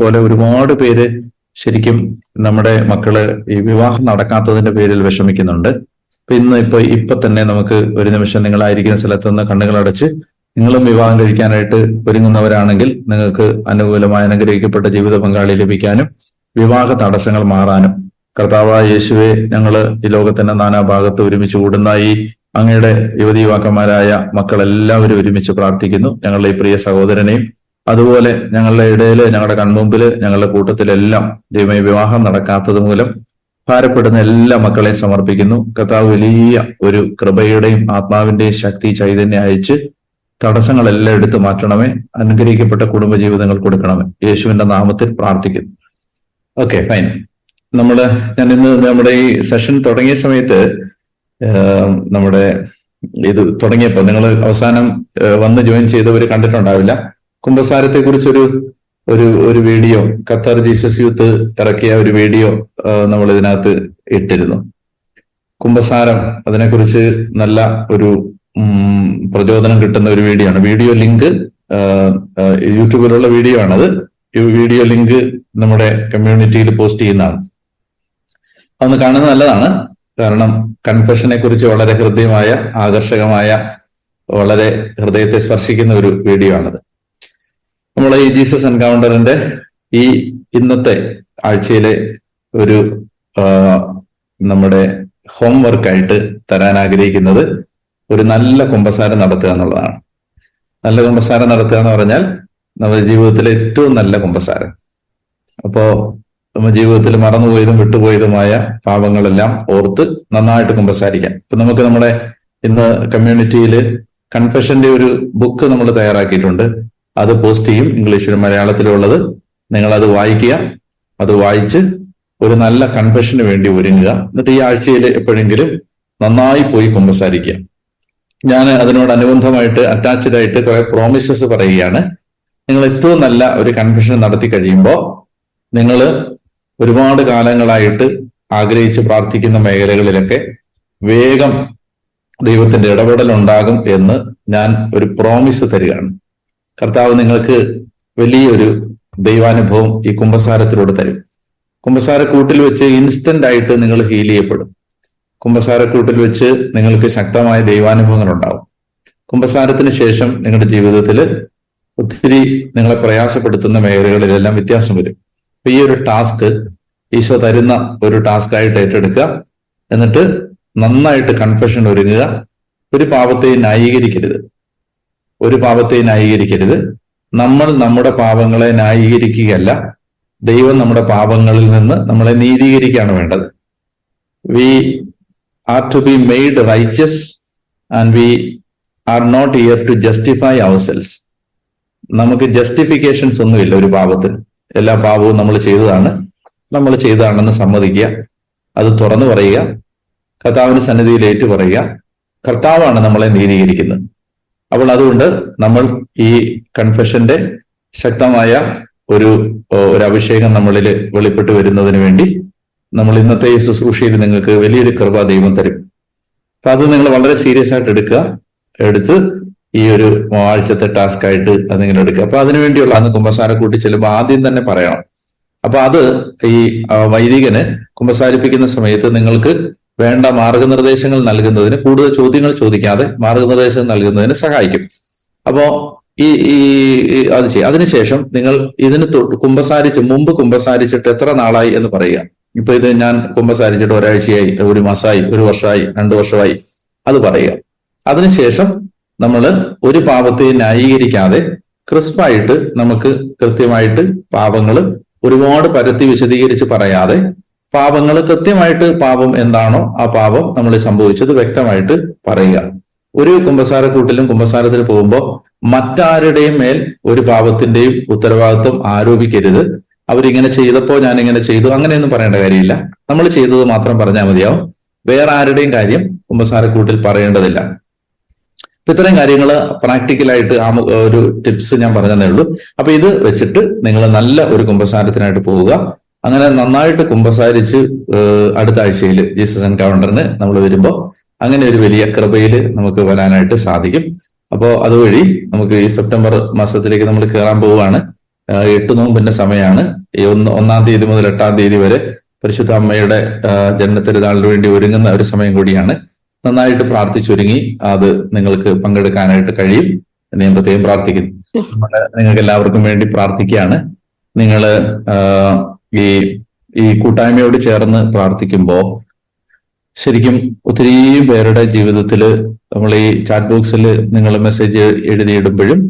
പോലെ ഒരുപാട് പേര് ശരിക്കും നമ്മുടെ മക്കൾ ഈ വിവാഹം നടക്കാത്തതിന്റെ പേരിൽ വിഷമിക്കുന്നുണ്ട്. അപ്പൊ ഇന്ന് ഇപ്പൊ ഇപ്പൊ തന്നെ നമുക്ക് ഒരു നിമിഷം നിങ്ങളായിരിക്കുന്ന സ്ഥലത്ത് നിന്ന് കണ്ണുകളടച്ച് നിങ്ങളും വിവാഹം കഴിക്കാനായിട്ട് ഒരുങ്ങുന്നവരാണെങ്കിൽ നിങ്ങൾക്ക് അനുകൂലമായ അനുഗ്രഹിക്കപ്പെട്ട ജീവിത പങ്കാളി ലഭിക്കാനും വിവാഹ തടസ്സങ്ങൾ മാറാനും കർത്താവായ യേശുവെ ഞങ്ങൾ ഈ ലോകത്തിന്റെ നാനാഭാഗത്ത് ഒരുമിച്ച് കൂടുന്ന ഈ അങ്ങയുടെ യുവതി യുവാക്കന്മാരായ മക്കളെല്ലാവരും ഒരുമിച്ച് പ്രാർത്ഥിക്കുന്നു. ഞങ്ങളുടെ ഈ പ്രിയ സഹോദരനെയും അതുപോലെ ഞങ്ങളുടെ ഇടയിൽ ഞങ്ങളുടെ കൺമുമ്പിൽ ഞങ്ങളുടെ കൂട്ടത്തിലെല്ലാം ദൈവമേ വിവാഹം നടക്കാത്തത് മൂലം ഭാരപ്പെടുന്ന എല്ലാ മക്കളെയും സമർപ്പിക്കുന്നു. കർത്താവ് വലിയ ഒരു കൃപയുടെയും ആത്മാവിന്റെയും ശക്തി ചൈതന്യം അയച്ച് തടസ്സങ്ങളെല്ലാം എടുത്തു മാറ്റണമേ. അനുഗ്രഹിക്കപ്പെട്ട കുടുംബജീവിതങ്ങൾ കൊടുക്കണമേ. യേശുവിന്റെ നാമത്തിൽ പ്രാർത്ഥിക്കുന്നു. Okay fine. നമ്മൾ ഞാൻ ഇന്ന് നമ്മുടെ ഈ സെഷൻ തുടങ്ങിയ സമയത്ത് നമ്മുടെ ഇത് തുടങ്ങിയപ്പോൾ നിങ്ങൾ അവസാനം വന്ന് ജോയിൻ ചെയ്തവർ കണ്ടിട്ടുണ്ടാവില്ല. കുംഭസാരത്തെ കുറിച്ചൊരു ഒരു ഒരു വീഡിയോ ഖത്തർ ജീസസ് യൂത്ത് ഇറക്കിയ ഒരു വീഡിയോ നമ്മൾ ഇതിനകത്ത് ഇട്ടിരുന്നു. കുംഭസാരം അതിനെക്കുറിച്ച് നല്ല ഒരു പ്രചോദനം കിട്ടുന്ന ഒരു വീഡിയോ ആണ്. വീഡിയോ ലിങ്ക് യൂട്യൂബിലുള്ള വീഡിയോ ആണത്. വീഡിയോ ലിങ്ക് നമ്മുടെ കമ്മ്യൂണിറ്റിയിൽ പോസ്റ്റ് ചെയ്യുന്നതാണ്. അതൊന്ന് കാണുന്നത് നല്ലതാണ്. കാരണം കൺഫെഷനെ കുറിച്ച് വളരെ ഹൃദ്യമായ ആകർഷകമായ വളരെ ഹൃദയത്തെ സ്പർശിക്കുന്ന ഒരു വീഡിയോ ആണത്. നമ്മൾ ഈ ജീസസ് എൻകൗണ്ടറിന്റെ ഈ ഇന്നത്തെ ആഴ്ചയിലെ ഒരു നമ്മുടെ ഹോംവർക്ക് ആയിട്ട് തരാൻ ആഗ്രഹിക്കുന്നത് ഒരു നല്ല കുമ്പസാരം നടത്തുക എന്നുള്ളതാണ്. നല്ല കുമ്പസാരം നടത്തുക എന്ന് പറഞ്ഞാൽ നമ്മുടെ ജീവിതത്തിലെ ഏറ്റവും നല്ല കുമ്പസാരം. അപ്പോ നമ്മുടെ ജീവിതത്തിൽ മറന്നുപോയതും വിട്ടുപോയതുമായ പാപങ്ങളെല്ലാം ഓർത്ത് നന്നായിട്ട് കുമ്പസാരിക്കാം. ഇപ്പൊ നമുക്ക് നമ്മുടെ ഇന്ന് കമ്മ്യൂണിറ്റിയിൽ കൺഫെഷന്റെ ഒരു ബുക്ക് നമ്മൾ തയ്യാറാക്കിയിട്ടുണ്ട്. അത് പോസ്റ്റ് ചെയ്യും. ഇംഗ്ലീഷിലും മലയാളത്തിലും ഉള്ളത്. നിങ്ങൾ അത് വായിക്കുക. അത് വായിച്ച് ഒരു നല്ല കൺഫെഷന് വേണ്ടി ഒരുങ്ങുക. എന്നിട്ട് ഈ ആഴ്ചയിൽ എപ്പോഴെങ്കിലും നന്നായി പോയി കുമ്പസാരിക്കുക. ഞാൻ അതിനോട് അനുബന്ധമായിട്ട് അറ്റാച്ച്ഡ് ആയിട്ട് കുറെ പ്രോമിസസ് പറയുകയാണ്. നിങ്ങൾ ഏറ്റവും നല്ല ഒരു കൺഫെഷൻ നടത്തി കഴിയുമ്പോൾ നിങ്ങൾ ഒരുപാട് കാലങ്ങളായിട്ട് ആഗ്രഹിച്ച് പ്രാർത്ഥിക്കുന്ന മേഖലകളിലൊക്കെ വേഗം ദൈവത്തിന്റെ ഇടപെടൽ ഉണ്ടാകും എന്ന് ഞാൻ ഒരു പ്രോമിസ് തരികയാണ്. കർത്താവ് നിങ്ങൾക്ക് വലിയൊരു ദൈവാനുഭവം ഈ കുംഭസാരത്തിലൂടെ തരും. കുംഭസാരക്കൂട്ടിൽ വെച്ച് ഇൻസ്റ്റന്റ് ആയിട്ട് നിങ്ങൾ ഹീൽ ചെയ്യപ്പെടും. കുംഭസാരക്കൂട്ടിൽ വെച്ച് നിങ്ങൾക്ക് ശക്തമായ ദൈവാനുഭവങ്ങൾ ഉണ്ടാവും. കുംഭസാരത്തിന് ശേഷം നിങ്ങളുടെ ജീവിതത്തിൽ ഒത്തിരി നിങ്ങളെ പ്രയാസപ്പെടുത്തുന്ന മേഖലകളിലെല്ലാം വ്യത്യാസം വരും. അപ്പൊ ഈ ഒരു ടാസ്ക് ഈശോ തരുന്ന ഒരു ടാസ്ക് ആയിട്ട് ഏറ്റെടുക്കുക. എന്നിട്ട് നന്നായിട്ട് കൺഫെഷൻ ഒരുങ്ങുക. ഒരു പാപത്തെ ന്യായീകരിക്കരുത്. ഒരു പാപത്തെ ന്യായീകരിക്കരുത്. നമ്മൾ നമ്മുടെ പാപങ്ങളെ ന്യായീകരിക്കുകയല്ല. ദൈവം നമ്മുടെ പാപങ്ങളിൽ നിന്ന് നമ്മളെ നീതീകരിക്കുകയാണ് വേണ്ടത്. We are to be made righteous and we are not here to justify ourselves നമുക്ക് ജസ്റ്റിഫിക്കേഷൻസ് ഒന്നുമില്ല ഒരു പാപത്തിന്. എല്ലാ പാപവും നമ്മൾ ചെയ്തതാണ്. നമ്മൾ ചെയ്തതാണെന്ന് സമ്മതിക്കുക. അത് തുറന്നു പറയുക. കർത്താവിന് സന്നിധിയിൽ ഏറ്റു പറയുക. കർത്താവാണ് നമ്മളെ നീതീകരിക്കുന്നത്. അപ്പോൾ അതുകൊണ്ട് നമ്മൾ ഈ കൺഫെഷന്റെ ശക്തമായ ഒരു ഒരു അഭിഷേകം നമ്മളിൽ വെളിപ്പെട്ട് വരുന്നതിന് വേണ്ടി നമ്മൾ ഇന്നത്തെ ഈ ശുശ്രൂഷയിൽ നിങ്ങൾക്ക് വലിയൊരു കൃപ ദൈവം തരും. അപ്പൊ അത് നിങ്ങൾ വളരെ സീരിയസ് ആയിട്ട് എടുക്കുക. എടുത്ത് ഈ ഒരു ആഴ്ചത്തെ ടാസ്ക് ആയിട്ട് അതിങ്ങനെ എടുക്കുക. അപ്പൊ അതിനുവേണ്ടിയുള്ള അന്ന് കുമ്പസാര കൂട്ടി ചെല്ലുമ്പോൾ ആദ്യം തന്നെ പറയണം. അപ്പൊ അത് ഈ വൈദികന് കുമ്പസാരിപ്പിക്കുന്ന സമയത്ത് നിങ്ങൾക്ക് വേണ്ട മാർഗനിർദ്ദേശങ്ങൾ നൽകുന്നതിന് കൂടുതൽ ചോദ്യങ്ങൾ ചോദിക്കാതെ മാർഗനിർദ്ദേശം നൽകുന്നതിന് സഹായിക്കും. അപ്പോ ഈ ഈ അത് ചെയ്യും. അതിനുശേഷം നിങ്ങൾ ഇതിന് കുമ്പസാരിച്ച് മുമ്പ് കുമ്പസാരിച്ചിട്ട് എത്ര നാളായി എന്ന് പറയുക. ഇപ്പൊ ഇത് ഞാൻ കുമ്പസാരിച്ചിട്ട് ഒരാഴ്ചയായി ഒരു മാസമായി ഒരു വർഷമായി രണ്ടു വർഷമായി അത് പറയുക. അതിനുശേഷം നമ്മൾ ഒരു പാപത്തെ ന്യായീകരിക്കാതെ ക്രിസ്പായിട്ട് നമുക്ക് കൃത്യമായിട്ട് പാപങ്ങൾ ഒരുപാട് പരത്തി വിശദീകരിച്ച് പറയാതെ പാപങ്ങൾ കൃത്യമായിട്ട് പാപം എന്താണോ ആ പാപം നമ്മൾ സംഭവിച്ചത് വ്യക്തമായിട്ട് പറയുക. ഒരു കുമ്പസാരക്കൂട്ടിലും കുമ്പസാരത്തിൽ പോകുമ്പോൾ മറ്റാരുടെയും മേൽ ഒരു പാപത്തിന്റെയും ഉത്തരവാദിത്വം ആരോപിക്കരുത്. അവരിങ്ങനെ ചെയ്തപ്പോൾ ഞാൻ ഇങ്ങനെ ചെയ്തു അങ്ങനെയൊന്നും പറയേണ്ട കാര്യമില്ല. നമ്മൾ ചെയ്തത് മാത്രം പറഞ്ഞാൽ മതിയാവും. വേറെ ആരുടെയും കാര്യം കുമ്പസാരക്കൂട്ടിൽ പറയേണ്ടതില്ല. ഇത്രയും കാര്യങ്ങൾ പ്രാക്ടിക്കലായിട്ട് ആ ഒരു ടിപ്സ് ഞാൻ പറഞ്ഞതേ ഉള്ളൂ. അപ്പൊ ഇത് വെച്ചിട്ട് നിങ്ങൾ നല്ല ഒരു കുമ്പസാരത്തിനായിട്ട് പോവുക. അങ്ങനെ നന്നായിട്ട് കുമ്പസാരിച്ച് അടുത്ത ആഴ്ചയിൽ ജീസസ് എൻകൗണ്ടറിന് നമ്മൾ വരുമ്പോൾ അങ്ങനെ ഒരു വലിയ കൃപയിൽ നമുക്ക് വരാനായിട്ട് സാധിക്കും. അപ്പോൾ അതുവഴി നമുക്ക് ഈ സെപ്റ്റംബർ മാസത്തിലേക്ക് നമ്മൾ കയറാൻ പോവുകയാണ്. എട്ട് നോമ്പിന്റെ സമയമാണ് ഈ ഒന്ന് ഒന്നാം തീയതി മുതൽ എട്ടാം തീയതി വരെ പരിശുദ്ധ അമ്മയുടെ ജന്മത്തിരുന്നാളിന് വേണ്ടി ഒരുങ്ങുന്ന ഒരു സമയം കൂടിയാണ്. നന്നായിട്ട് പ്രാർത്ഥിച്ചൊരുങ്ങി അത് നിങ്ങൾക്ക് പങ്കെടുക്കാനായിട്ട് കഴിയും. ഞാൻ പ്രത്യേകം പ്രാർത്ഥിക്കുന്നു. നമ്മൾ നിങ്ങൾക്ക് എല്ലാവർക്കും വേണ്ടി പ്രാർത്ഥിക്കുകയാണ്. നിങ്ങൾ ഈ ഈ കൂട്ടായ്മയോട് ചേർന്ന് പ്രാർത്ഥിക്കുമ്പോൾ ശരിക്കും ഒത്തിരി പേരുടെ ജീവിതത്തിൽ നമ്മൾ ഈ ചാറ്റ് ബോക്സിൽ നിങ്ങൾ മെസ്സേജ് എഴുതിയിടുമ്പോഴും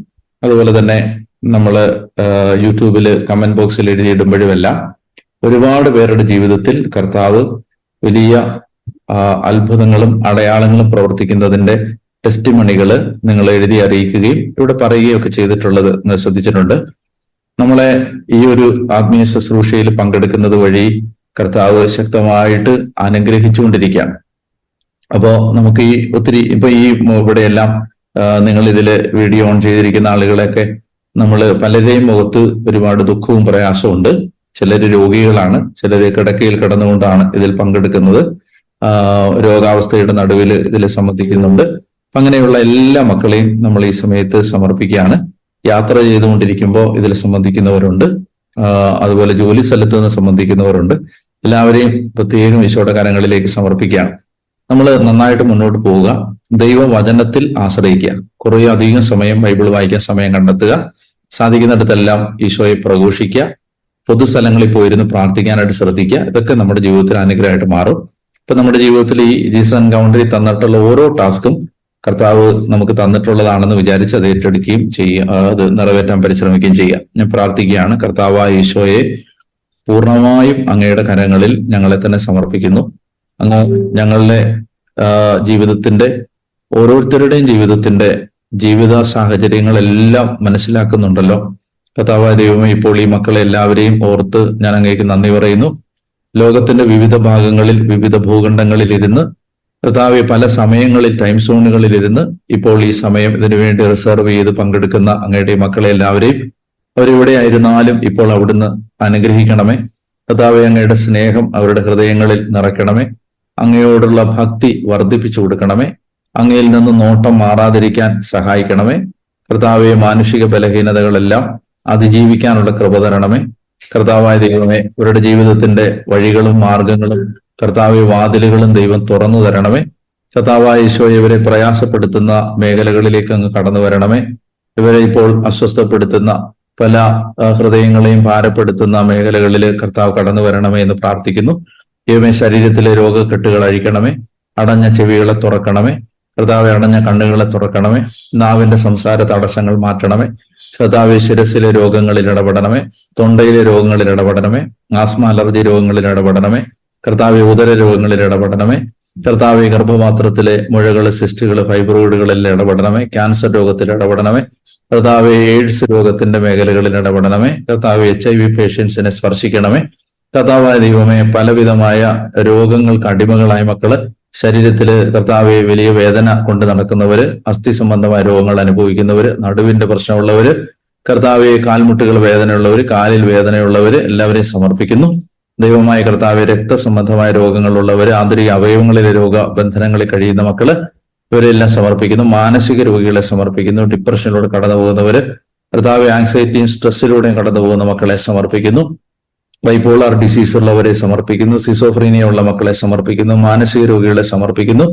അതുപോലെ തന്നെ നമ്മൾ യൂട്യൂബിൽ കമന്റ് ബോക്സിൽ എഴുതിയിടുമ്പോഴും എല്ലാം ഒരുപാട് പേരുടെ ജീവിതത്തിൽ കർത്താവ് വലിയ അത്ഭുതങ്ങളും അടയാളങ്ങളും പ്രവർത്തിക്കുന്നതിന്റെ ടെസ്റ്റിമണികൾ നിങ്ങൾ എഴുതി അറിയിക്കുകയും ഇവിടെ പറയുകയും ഒക്കെ ചെയ്തിട്ടുള്ളത് നിങ്ങൾ ശ്രദ്ധിച്ചിട്ടുണ്ട്. നമ്മളെ ഈ ഒരു ആത്മീയ ശുശ്രൂഷയിൽ പങ്കെടുക്കുന്നത് വഴി കർത്താവ് ശക്തമായിട്ട് അനുഗ്രഹിച്ചുകൊണ്ടിരിക്കുകയാണ് അപ്പോ നമുക്ക് ഈ ഒത്തിരി ഇപ്പൊ ഈ ഇവിടെയെല്ലാം നിങ്ങൾ ഇതിൽ വീഡിയോ ഓൺ ചെയ്തിരിക്കുന്ന ആളുകളെയൊക്കെ നമ്മൾ പലരെയും മുഖത്ത് ഒരുപാട് ദുഃഖവും പ്രയാസമുണ്ട് ചിലര് രോഗികളാണ് ചിലർ കിടക്കയിൽ കിടന്നുകൊണ്ടാണ് ഇതിൽ പങ്കെടുക്കുന്നത്. രോഗാവസ്ഥയുടെ നടുവിൽ ഇതിൽ സംബന്ധിക്കുന്നുണ്ട്. അങ്ങനെയുള്ള എല്ലാ മക്കളെയും നമ്മൾ ഈ സമയത്ത് സമർപ്പിക്കുകയാണ്. യാത്ര ചെയ്തുകൊണ്ടിരിക്കുമ്പോൾ ഇതിൽ സംബന്ധിക്കുന്നവരുണ്ട്. അതുപോലെ ജോലി സ്ഥലത്ത് നിന്ന് സംബന്ധിക്കുന്നവരുണ്ട്. എല്ലാവരെയും പ്രത്യേകം ഈശോയുടെ കരങ്ങളിലേക്ക് സമർപ്പിക്കുകയാണ് നമ്മൾ നന്നായിട്ട് മുന്നോട്ട് പോവുക. ദൈവവചനത്തിൽ ആശ്രയിക്കുക. കുറേ അധികം സമയം ബൈബിൾ വായിക്കാൻ സമയം കണ്ടെത്തുക. സാധിക്കുന്നിടത്തെല്ലാം ഈശോയെ പ്രഘോഷിക്കുക. പൊതുസ്ഥലങ്ങളിൽ പോയിരുന്ന് പ്രാർത്ഥിക്കാനായിട്ട് ശ്രദ്ധിക്കുക. ഇതൊക്കെ നമ്മുടെ ജീവിതത്തിൽ അനുഗ്രഹമായിട്ട് മാറും. ഇപ്പൊ നമ്മുടെ ജീവിതത്തിൽ ഈ ജീസസ് എൻകൗണ്ടറിൽ തന്നിട്ടുള്ള ഓരോ ടാസ്കും കർത്താവ് നമുക്ക് തന്നിട്ടുള്ളതാണെന്ന് വിചാരിച്ച് അത് ഏറ്റെടുക്കുകയും ചെയ്യുക അത് നിറവേറ്റാൻ പരിശ്രമിക്കുകയും ചെയ്യാം. ഞാൻ പ്രാർത്ഥിക്കുകയാണ്. കർത്താവായ ഈശോയെ പൂർണമായും അങ്ങയുടെ കരങ്ങളിൽ ഞങ്ങളെ തന്നെ സമർപ്പിക്കുന്നു. അങ്ങ് ഞങ്ങളുടെ ജീവിതത്തിന്റെ ഓരോരുത്തരുടെയും ജീവിതത്തിന്റെ ജീവിത സാഹചര്യങ്ങളെല്ലാം മനസ്സിലാക്കുന്നുണ്ടല്ലോ. കർത്താവായ ദൈവമേ ഇപ്പോൾ ഈ മക്കളെ എല്ലാവരെയും ഓർത്ത് ഞാൻ അങ്ങേക്ക് നന്ദി പറയുന്നു. ലോകത്തിന്റെ വിവിധ ഭാഗങ്ങളിൽ വിവിധ ഭൂഖണ്ഡങ്ങളിൽ ഇരുന്ന് കർത്താവെ പല സമയങ്ങളിൽ ടൈം സോണുകളിൽ ഇരുന്ന് ഇപ്പോൾ ഈ സമയം ഇതിനു വേണ്ടി റിസർവ് ചെയ്ത് പങ്കെടുക്കുന്ന അങ്ങയുടെ മക്കളെ എല്ലാവരെയും അവരെവിടെ ആയിരുന്നാലും ഇപ്പോൾ അവിടുന്ന് അനുഗ്രഹിക്കണമേ. കർത്താവെ അങ്ങയുടെ സ്നേഹം അവരുടെ ഹൃദയങ്ങളിൽ നിറയ്ക്കണമേ. അങ്ങയോടുള്ള ഭക്തി വർദ്ധിപ്പിച്ചു കൊടുക്കണമേ. അങ്ങയിൽ നിന്ന് നോട്ടം മാറാതിരിക്കാൻ സഹായിക്കണമേ. കർത്താവെ മാനുഷിക ബലഹീനതകളെല്ലാം അതിജീവിക്കാനുള്ള കൃപ തരണമേ. കർത്താവായ ദൈവമേ ഇവരുടെ ജീവിതത്തിന്റെ വഴികളും മാർഗങ്ങളും കർത്താവെ വാതിലുകളും ദൈവം തുറന്നു തരണമേ. കർത്താവായ ഈശോയെ ഇവരെ പ്രയാസപ്പെടുത്തുന്ന മേഖലകളിലേക്ക് അങ്ങ് കടന്നു വരണമേ. ഇവരെ ഇപ്പോൾ അസ്വസ്ഥപ്പെടുത്തുന്ന പല ഹൃദയങ്ങളെയും ഭാരപ്പെടുത്തുന്ന മേഖലകളിൽ കർത്താവ് കടന്നു വരണമേ എന്ന് പ്രാർത്ഥിക്കുന്നു. ദൈവമേ ശരീരത്തിലെ രോഗക്കെട്ടുകൾ അഴിക്കണമേ. അടഞ്ഞ ചെവികളെ തുറക്കണമേ. കർത്താവെ അടഞ്ഞ കണ്ണുകളെ തുറക്കണമേ. നാവിന്റെ സംസാര തടസ്സങ്ങൾ മാറ്റണമേ. കർത്താവെ ശിരസിലെ രോഗങ്ങളിൽ ഇടപെടണമേ. തൊണ്ടയിലെ രോഗങ്ങളിൽ ഇടപെടണമേ. ആസ്മ അലർജി രോഗങ്ങളിൽ ഇടപെടണമേ. കർത്താവെ ഉദര രോഗങ്ങളിൽ ഇടപെടണമേ. കർത്താവെ ഗർഭപാത്രത്തിലെ മുഴകൾ സിസ്റ്റുകൾ ഫൈബ്രോയിഡുകളിൽ ഇടപെടണമേ. ക്യാൻസർ രോഗത്തിൽ ഇടപെടണമേ. കർത്താവെ എയ്ഡ്സ് രോഗത്തിന്റെ മേഖലകളിൽ ഇടപെടണമേ. കർത്താവ് എച്ച് ഐ വി പേഷ്യൻസിനെ സ്പർശിക്കണമേ. കർത്താവായ ദൈവമേ പലവിധമായ രോഗങ്ങൾക്ക് അടിമകളായ മക്കൾ ശരീരത്തിൽ കർത്താവെ വലിയ വേദന കൊണ്ട് നടക്കുന്നവര് അസ്ഥി സംബന്ധമായ രോഗങ്ങൾ അനുഭവിക്കുന്നവര് നടുവിന്റെ പ്രശ്നമുള്ളവര് കർത്താവെ കാൽമുട്ടുകൾ വേദനയുള്ളവര് കാലിൽ വേദനയുള്ളവര് എല്ലാവരെയും സമർപ്പിക്കുന്നു. ദൈവമായ കർത്താവ് രക്തസംബന്ധമായ രോഗങ്ങളുള്ളവർ ആന്തരിക അവയവങ്ങളിലെ രോഗബന്ധനങ്ങളിൽ കഴിയുന്ന മക്കൾ ഇവരെല്ലാം സമർപ്പിക്കുന്നു. മാനസിക രോഗികളെ സമർപ്പിക്കുന്നു. ഡിപ്രഷനിലൂടെ കടന്നു പോകുന്നവര് കർത്താവ് ആങ്സൈറ്റിയും സ്ട്രെസ്സിലൂടെയും കടന്നു പോകുന്ന മക്കളെ സമർപ്പിക്കുന്നു. ബൈപോളാർ ഡിസീസ് ഉള്ളവരെ സമർപ്പിക്കുന്നു. സിസോഫ്രീനിയ ഉള്ള മക്കളെ സമർപ്പിക്കുന്നു. മാനസിക രോഗികളെ സമർപ്പിക്കുന്നു.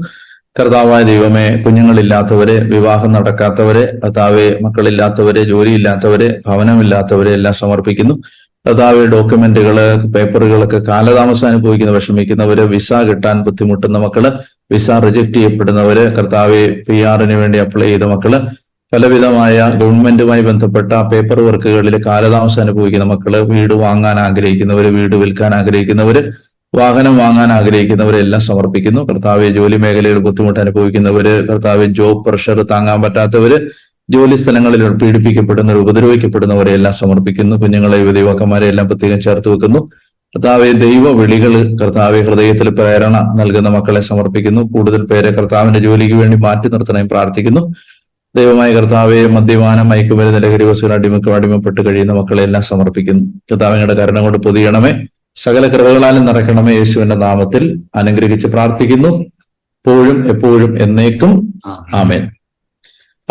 കർത്താവായ ദൈവമേ കുഞ്ഞുങ്ങളില്ലാത്തവരെ വിവാഹം നടക്കാത്തവരെ കർത്താവെ മക്കളില്ലാത്തവരെ ജോലിയില്ലാത്തവരെ ഭവനമില്ലാത്തവരെ എല്ലാം സമർപ്പിക്കുന്നു. കർത്താവെ ഡോക്യുമെന്റുകൾ പേപ്പറുകളൊക്കെ കാലതാമസം അനുഭവിക്കുന്ന വിഷമിക്കുന്നവര് വിസ കിട്ടാൻ ബുദ്ധിമുട്ടുന്ന മക്കൾ വിസ റിജക്ട് ചെയ്യപ്പെടുന്നവര് കർത്താവ് പി ആറിന് വേണ്ടി അപ്ലൈ ചെയ്ത മക്കൾ പലവിധമായ ഗവൺമെന്റുമായി ബന്ധപ്പെട്ട പേപ്പർ വർക്കുകളിൽ കാലതാമസം അനുഭവിക്കുന്ന മക്കൾ വീട് വാങ്ങാൻ ആഗ്രഹിക്കുന്നവര് വീട് വിൽക്കാൻ ആഗ്രഹിക്കുന്നവര് വാഹനം വാങ്ങാൻ ആഗ്രഹിക്കുന്നവരെല്ലാം സമർപ്പിക്കുന്നു. കർത്താവ് ജോലി മേഖലയിൽ ബുദ്ധിമുട്ട് അനുഭവിക്കുന്നവര് കർത്താവ് ജോബ് പ്രഷർ താങ്ങാൻ പറ്റാത്തവര് ജോലി സ്ഥലങ്ങളിൽ പീഡിപ്പിക്കപ്പെടുന്നവർ ഉപദ്രവിക്കപ്പെടുന്നവരെ എല്ലാം സമർപ്പിക്കുന്നു. കുഞ്ഞുങ്ങളെ യുവതി യുവാക്കന്മാരെ എല്ലാം പ്രത്യേകം ചേർത്ത് വെക്കുന്നു. കർത്താവെ ദൈവ വിളികൾ കർത്താവെ ഹൃദയത്തിൽ പ്രേരണ നൽകുന്ന മക്കളെ സമർപ്പിക്കുന്നു. കൂടുതൽ പേരെ കർത്താവിന്റെ ജോലിക്ക് വേണ്ടി മാറ്റി നിർത്തണമെന്ന് പ്രാർത്ഥിക്കുന്നു. ദൈവമായ കർത്താവെ മദ്യപാനം മയക്കുമരുന്ന് ലഹരി വസ്തുക്കൾ അടിമക്കും അടിമപ്പെട്ട് കഴിയുന്ന മക്കളെ എല്ലാം സമർപ്പിക്കുന്നു. കർത്താവിങ്ങളുടെ കരുണ കൊണ്ട് പൊതിയണമേ. സകല കൃപകളാലും നടക്കണമേ യേശുവിന്റെ നാമത്തിൽ. അനുഗ്രഹിച്ച് പ്രാർത്ഥിക്കുന്നു. എപ്പോഴും എപ്പോഴും എന്നേക്കും. ആമേൻ.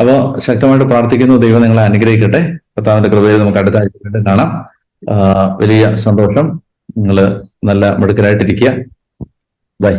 അപ്പോ ശക്തമായിട്ട് പ്രാർത്ഥിക്കുന്നു. ദൈവം നിങ്ങളെ അനുഗ്രഹിക്കട്ടെ. കർത്താവിന്റെ കൃപയിൽ നമുക്ക് അടുത്ത ആഴ്ച വീണ്ടും കാണാം. വലിയ സന്തോഷം. നിങ്ങൾ നല്ല മിടുക്കരായിട്ടിരിക്കുക. ബൈ.